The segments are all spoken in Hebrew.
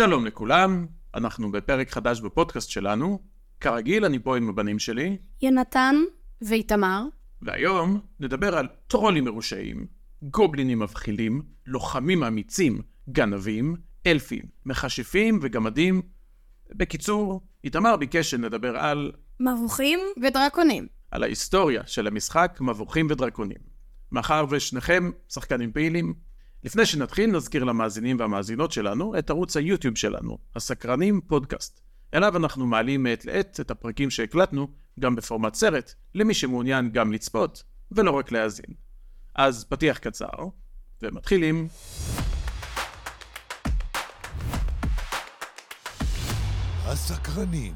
שלום לכולם, אנחנו בפרק חדש בפודקאסט שלנו. כרגיל, אני פה עם הבנים שלי, יונתן ואיתמר. והיום נדבר על טרולים מרושעים, גובלינים מבחילים, לוחמים אמיצים, גנבים, אלפים, מכשפים וגמדים. בקיצור, איתמר ביקש שנדבר על, מבוכים ודרקונים. על ההיסטוריה של המשחק מבוכים ודרקונים. מאחר ושניכם שחקנים פעילים, לפני שנתחיל נזכיר למאזינים והמאזינות שלנו את ערוץ היוטיוב שלנו, הסקרנים פודקאסט. אליו אנחנו מעלים מעת לעת את הפרקים שהקלטנו, גם בפורמט סרט, למי שמעוניין גם לצפות, ולא רק להאזין. אז פתיח קצר, ומתחילים. הסקרנים.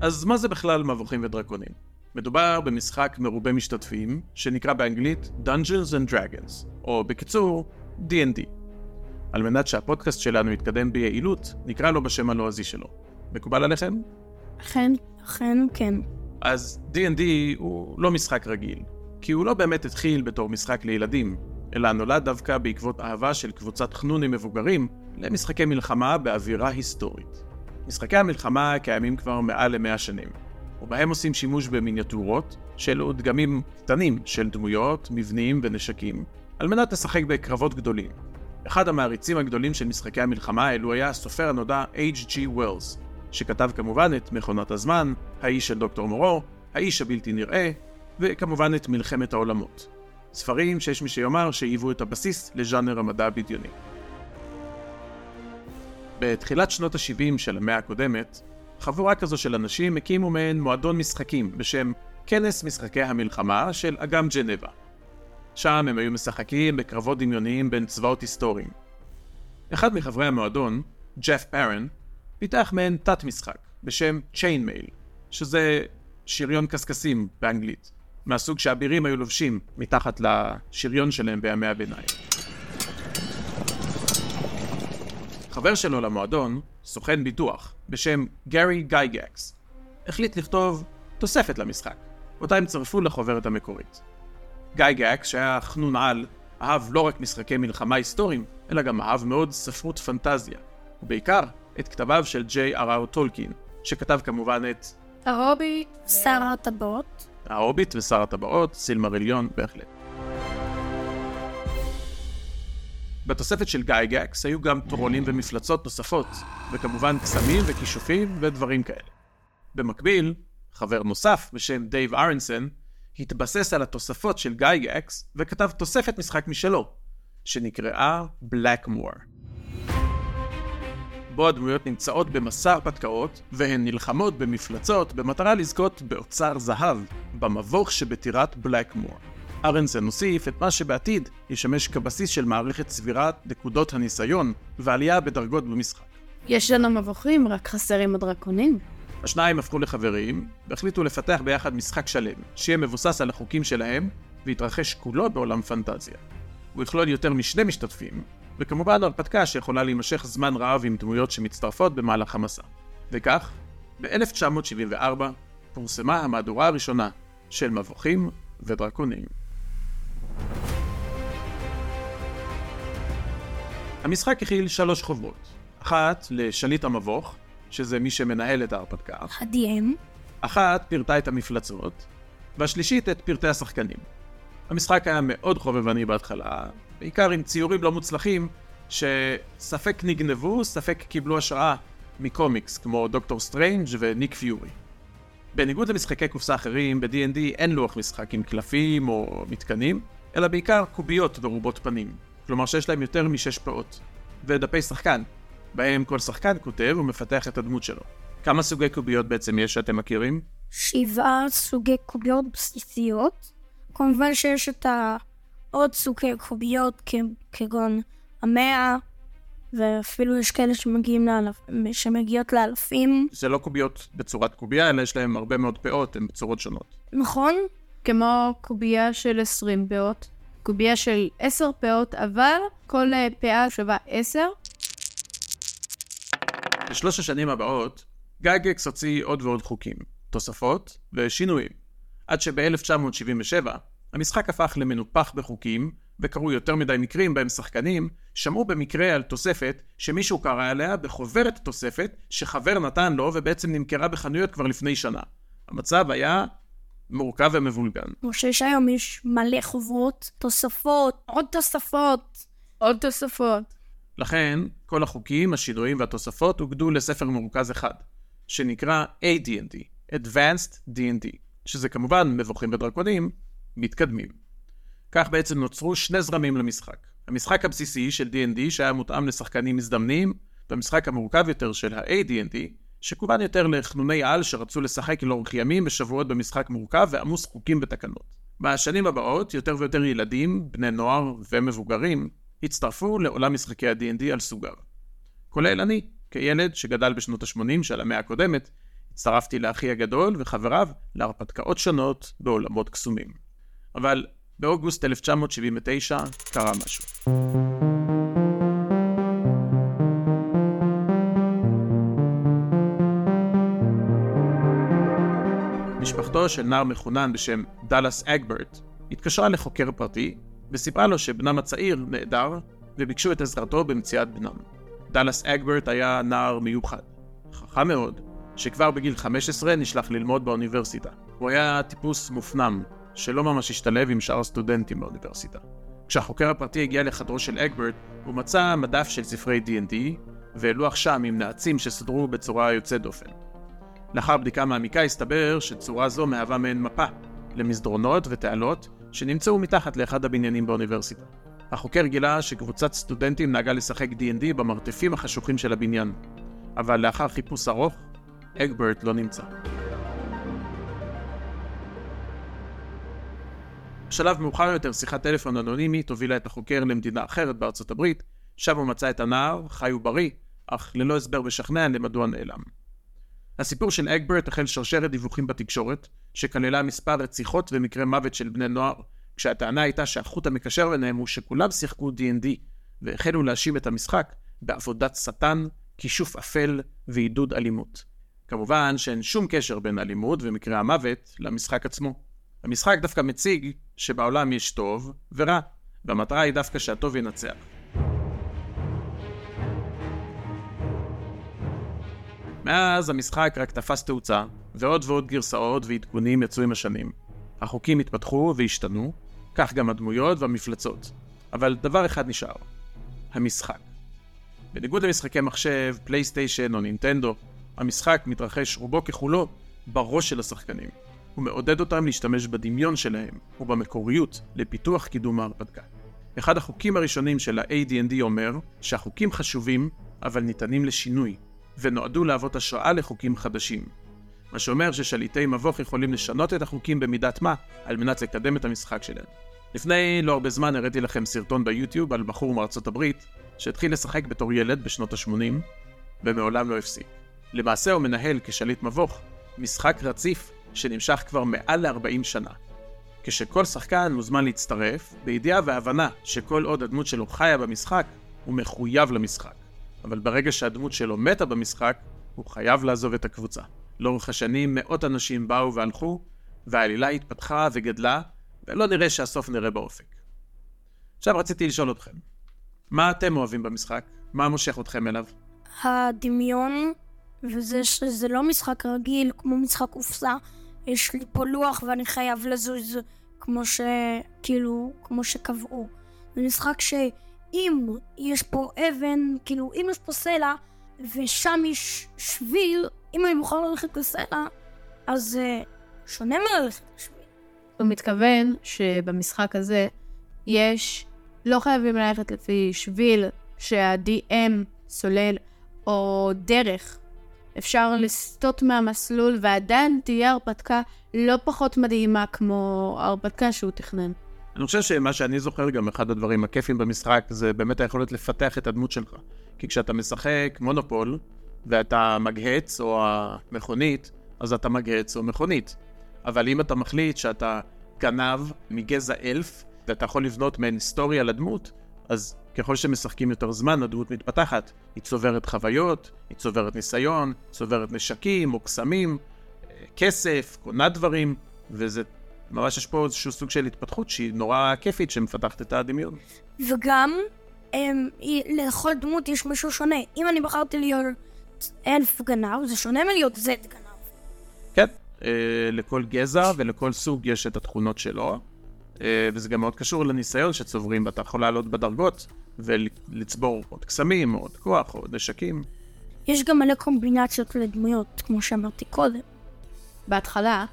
אז מה זה בכלל מבוכים ודרקונים? מדובר במשחק מרובה משתתפים, שנקרא באנגלית Dungeons and Dragons, או בקיצור, D&D. על מנת שהפודקאסט שלנו יתקדם ביעילות, נקרא לו בשם הלועזי שלו. מקובל עליכם? אכן, אכן כן. אז D&D הוא לא משחק רגיל, כי הוא לא באמת התחיל בתור משחק לילדים, אלא נולד דווקא בעקבות אהבה של קבוצת חנונים מבוגרים למשחקי מלחמה באווירה היסטורית. משחקי המלחמה קיימים כבר מעל למאה שנים, ובהם עושים שימוש במיניאטורות, שאלו דגמים קטנים של דמויות, מבנים ונשקים, על מנת לשחק בקרבות גדולים. אחד המעריצים הגדולים של משחקי המלחמה האלו היה הסופר הנודע H.G. Wells, שכתב כמובן את מכונת הזמן, האיש של דוקטור מורו, האיש הבלתי נראה, וכמובן את מלחמת העולמות. ספרים שיש מי שיאמר שהיוו את הבסיס לז'אנר המדע הבדיוני. בתחילת שנות ה-70 של המאה הקודמת, חבורה כזו של אנשים הקימו מעין מועדון משחקים בשם כנס משחקי המלחמה של אגם ג'נבה. שם הם היו משחקים בקרבות דמיוניים בין צבאות היסטוריים. אחד מחברי המועדון, ג'ף פרן, פיתח מעין תת משחק בשם Chainmail, שזה שריון קשקשים באנגלית, מהסוג שהאבירים היו לובשים מתחת לשריון שלהם בימי הביניים. חבר שלו למועדון, סוכן ביטוח, בשם גארי גייגקס, החליט לכתוב תוספת למשחק, אותה הם צרפו לחוברת המקורית. גייגקס, שהיה חנון על, אהב לא רק משחקי מלחמה היסטוריים, אלא גם אהב מאוד ספרות פנטזיה, ובעיקר את כתביו של ג'יי אר אר טולקין, שכתב כמובן את ההוביט, שר הטבעות. ההוביט ושר הטבעות, סילמריליון, בהחלט. בתוספת של גייגקס היו גם טרולים ומפלצות נוספות, וכמובן קסמים וכישופים ודברים כאלה. במקביל, חבר נוסף בשם דייב ארנסון התבסס על התוספות של גייגקס וכתב תוספת משחק משלו, שנקראה בלקמור. בו הדמויות נמצאות במסע הרפתקאות, והן נלחמות במפלצות במטרה לזכות באוצר זהב, במבוך שבטירת בלקמור. ארנסן הוסיף את מה שבעתיד ישמש כבסיס של מערכת צבירת נקודות הניסיון ועלייה בדרגות במשחק. יש לנו מבוכים, רק חסרים הדרקונים. השניים הפכו לחברים, והחליטו לפתח ביחד משחק שלם, שיהיה מבוסס על החוקים שלהם, ויתרחש כולו בעולם פנטזיה. הוא יכלול יותר משני משתתפים, וכמובן הרפתקה שיכולה להימשך זמן רב עם דמויות שמצטרפות במהלך המסע. וכך, ב-1974 פורסמה המהדורה הראשונה של מבוכים ודרקונים. המשחק הכיל שלוש חוברות. אחת לשליט המבוך, שזה מי שמנהל את ההרפתקה. ה-DM. אחת פירטה את המפלצות, והשלישית את פרטי השחקנים. המשחק היה מאוד חובבני בהתחלה, בעיקר עם ציורים לא מוצלחים, שספק נגנבו, ספק קיבלו השראה מקומיקס, כמו דוקטור סטריינג' וניק פיורי. בניגוד למשחקי קופסה אחרים, ב-D&D אין לוח משחק עם קלפים או מתקנים, אלא בעיקר קוביות מרובות פנים, כלומר שיש להם יותר משש פאות, ודפי שחקן, בהם כל שחקן כותב ומפתח את הדמות שלו. כמה סוגי קוביות בעצם יש שאתם מכירים? שבעה סוגי קוביות בסיסיות. כמובן שיש את העוד סוגי קוביות כ- כגון המאה, ואפילו יש כאלה שמגיעים לאלף... שמגיעות לאלפים. זה לא קוביות בצורת קובייה, אלא יש להם הרבה מאוד פאות, הן בצורות שונות. נכון? כמו קובייה של 20 פאות, קובייה של 10 פאות, אבל כל אה, פאה שווה 10. בשלוש השנים הבאות, גייגקס הוציא עוד ועוד חוקים, תוספות ושינויים, עד שב-1977 המשחק הפך למנופח בחוקים וקרו יותר מדי מקרים בהם שחקנים שמעו במקרה על תוספת שמישהו קרא עליה בחוברת תוספת שחבר נתן לו ובעצם נמכרה בחנויות כבר לפני שנה. המצב היה מורכב ומבולגן. כמו שיש היום, יש מלא חוברות, תוספות, עוד תוספות. עוד תוספות. לכן, כל החוקים, השינויים והתוספות אוגדו לספר מרוכז אחד, שנקרא AD&D, Advanced D&D, שזה כמובן מבוכים ודרקונים מתקדמים. כך בעצם נוצרו שני זרמים למשחק. המשחק הבסיסי של D&D שהיה מותאם לשחקנים מזדמנים, והמשחק המורכב יותר של ה-AD&D, שכוון יותר לחנוני על שרצו לשחק לאורך ימים ושבועות במשחק מורכב ועמוס חוקים ותקנות. בשנים הבאות, יותר ויותר ילדים, בני נוער ומבוגרים הצטרפו לעולם משחקי ה-D&D על סוגיו. כולל אני, כילד שגדל בשנות ה-80 של המאה הקודמת, הצטרפתי לאחי הגדול וחבריו להרפתקאות שונות בעולמות קסומים. אבל באוגוסט 1979 קרה משהו. משפחתו של נער מחונן בשם דאלאס אגברט התקשרה לחוקר פרטי וסיפרה לו שבנם הצעיר נעדר וביקשו את עזרתו במציאת בנם. דאלאס אגברט היה נער מיוחד, חכם מאוד, שכבר בגיל 15 נשלח ללמוד באוניברסיטה. הוא היה טיפוס מופנם, שלא ממש השתלב עם שאר הסטודנטים באוניברסיטה. כשהחוקר הפרטי הגיע לחדרו של אגברט, הוא מצא מדף של ספרי D&D ולוח שם עם נעצים שסודרו בצורה יוצאת דופן. לאחר בדיקה מעמיקה הסתבר שצורה זו מהווה מעין מפה למסדרונות ותעלות שנמצאו מתחת לאחד הבניינים באוניברסיטה. החוקר גילה שקבוצת סטודנטים נהגה לשחק D&D במרתפים החשוכים של הבניין, אבל לאחר חיפוש ארוך, אגברט לא נמצא. בשלב מאוחר יותר שיחת טלפון אנונימית הובילה את החוקר למדינה אחרת בארצות הברית, שם הוא מצא את הנער, חי ובריא, אך ללא הסבר משכנע למדוע נעלם. הסיפור של אגברט החל שרשרת דיווחים בתקשורת, שכללה מספר רציחות ומקרי מוות של בני נוער, כשהטענה הייתה שהחוט המקשר ביניהם הוא שכולם שיחקו D&D, והחלו להאשים את המשחק בעבודת שטן, כישוף אפל ועידוד אלימות. כמובן שאין שום קשר בין אלימות ומקרי המוות למשחק עצמו. המשחק דווקא מציג שבעולם יש טוב ורע, והמטרה היא דווקא שהטוב ינצח. מאז המשחק רק תפס תאוצה, ועוד ועוד גרסאות ועדכונים יצאו עם השנים. החוקים התפתחו והשתנו, כך גם הדמויות והמפלצות. אבל דבר אחד נשאר, המשחק. בניגוד למשחקי מחשב, פלייסטיישן או נינטנדו, המשחק מתרחש רובו ככולו בראש של השחקנים. הוא מעודד אותם להשתמש בדמיון שלהם ובמקוריות לפיתוח קידום ההרפתקה. אחד החוקים הראשונים של ה-AD&D אומר שהחוקים חשובים, אבל ניתנים לשינוי, ונועדו להוות השראה לחוקים חדשים. מה שאומר ששליטי מבוך יכולים לשנות את החוקים במידת מה, על מנת לקדם את המשחק שלהם. לפני לא הרבה זמן הראיתי לכם סרטון ביוטיוב על בחור מארצות הברית, שהתחיל לשחק בתור ילד בשנות ה-80, ומעולם לא הפסיק. למעשה הוא מנהל כשליט מבוך משחק רציף שנמשך כבר מעל ל-40 שנה. כשכל שחקן מוזמן להצטרף, בידיעה והבנה שכל עוד הדמות שלו חיה במשחק, הוא מחויב למשחק. אבל ברגע שהדמות שלו מתה במשחק, הוא חייב לעזוב את הקבוצה. לאורך השנים מאות אנשים באו והלכו, והעלילה התפתחה וגדלה, ולא נראה שהסוף נראה באופק. עכשיו רציתי לשאול אתכם, מה אתם אוהבים במשחק? מה מושך אתכם אליו? הדמיון, וזה שזה לא משחק רגיל, כמו משחק קופסה, יש לי פה לוח ואני חייב לזוז כמו ש... כאילו, כמו שקבעו. זה משחק שאם יש פה אבן, כאילו, אם יש פה סלע, ושם יש שביל, אם אני מוכן ללכת לסלע, אז זה שונה מללכת לשביל. הוא מתכוון שבמשחק הזה יש, לא חייבים ללכת לפי שביל שה-DM סולל, או דרך. אפשר לסטות מהמסלול ועדיין תהיה הרפתקה לא פחות מדהימה כמו ההרפתקה שהוא תכנן. אני חושב שמה שאני זוכר גם אחד הדברים הכיפים במשחק זה באמת היכולת לפתח את הדמות שלך. כי כשאתה משחק מונופול ואתה מגהץ או המכונית, אז אתה מגהץ או מכונית. אבל אם אתה מחליט שאתה גנב מגזע אלף ואתה יכול לבנות מעין היסטוריה לדמות, אז ככל שמשחקים יותר זמן, הדמות מתפתחת. היא צוברת חוויות, היא צוברת ניסיון, צוברת נשקים או קסמים, כסף, קונה דברים, וזה ממש יש פה איזשהו סוג של התפתחות שהיא נורא כיפית, שמפתחת את הדמיון. וגם, הם, לכל דמות יש משהו שונה. אם אני בחרתי להיות אלף גנב, זה שונה מלהיות זד גנב. כן, אה, לכל גזע ולכל סוג יש את התכונות שלו, אה, וזה גם מאוד קשור לניסיון שצוברים, ואתה יכול לעלות בדרגות ולצבור עוד קסמים, עוד כוח, עוד נשקים. יש גם מלא קומבינציות לדמויות, כמו שאמרתי קודם. בהתחלה,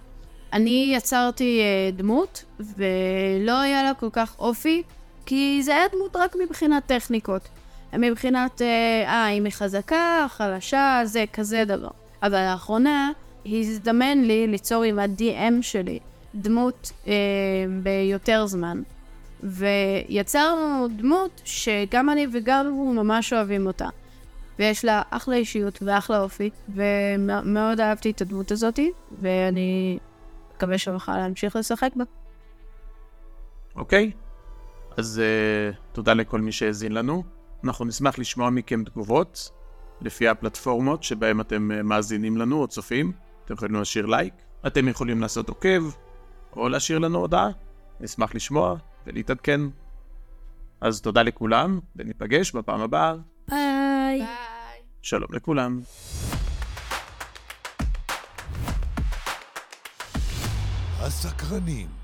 אני יצרתי אה, דמות, ולא היה לה כל כך אופי, כי זה היה דמות רק מבחינת טכניקות. מבחינת, אה, אה אם היא חזקה, חלשה, זה כזה דבר. אבל לאחרונה, הזדמן לי ליצור עם ה-DM שלי דמות אה, ביותר זמן. ויצרנו דמות שגם אני וגם הוא ממש אוהבים אותה. ויש לה אחלה אישיות ואחלה אופי, ומאוד אהבתי את הדמות הזאתי, ואני מקווה שנוכל להמשיך לשחק בה. אוקיי, אז אה, תודה לכל מי שהאזין לנו. אנחנו נשמח לשמוע מכם תגובות, לפי הפלטפורמות שבהן אתם אה, מאזינים לנו או צופים. אתם יכולים להשאיר לייק, אתם יכולים לעשות עוקב, או להשאיר לנו הודעה. נשמח לשמוע ולהתעדכן. אז תודה לכולם, וניפגש בפעם הבאה. ביי. ביי. שלום לכולם. הסקרנים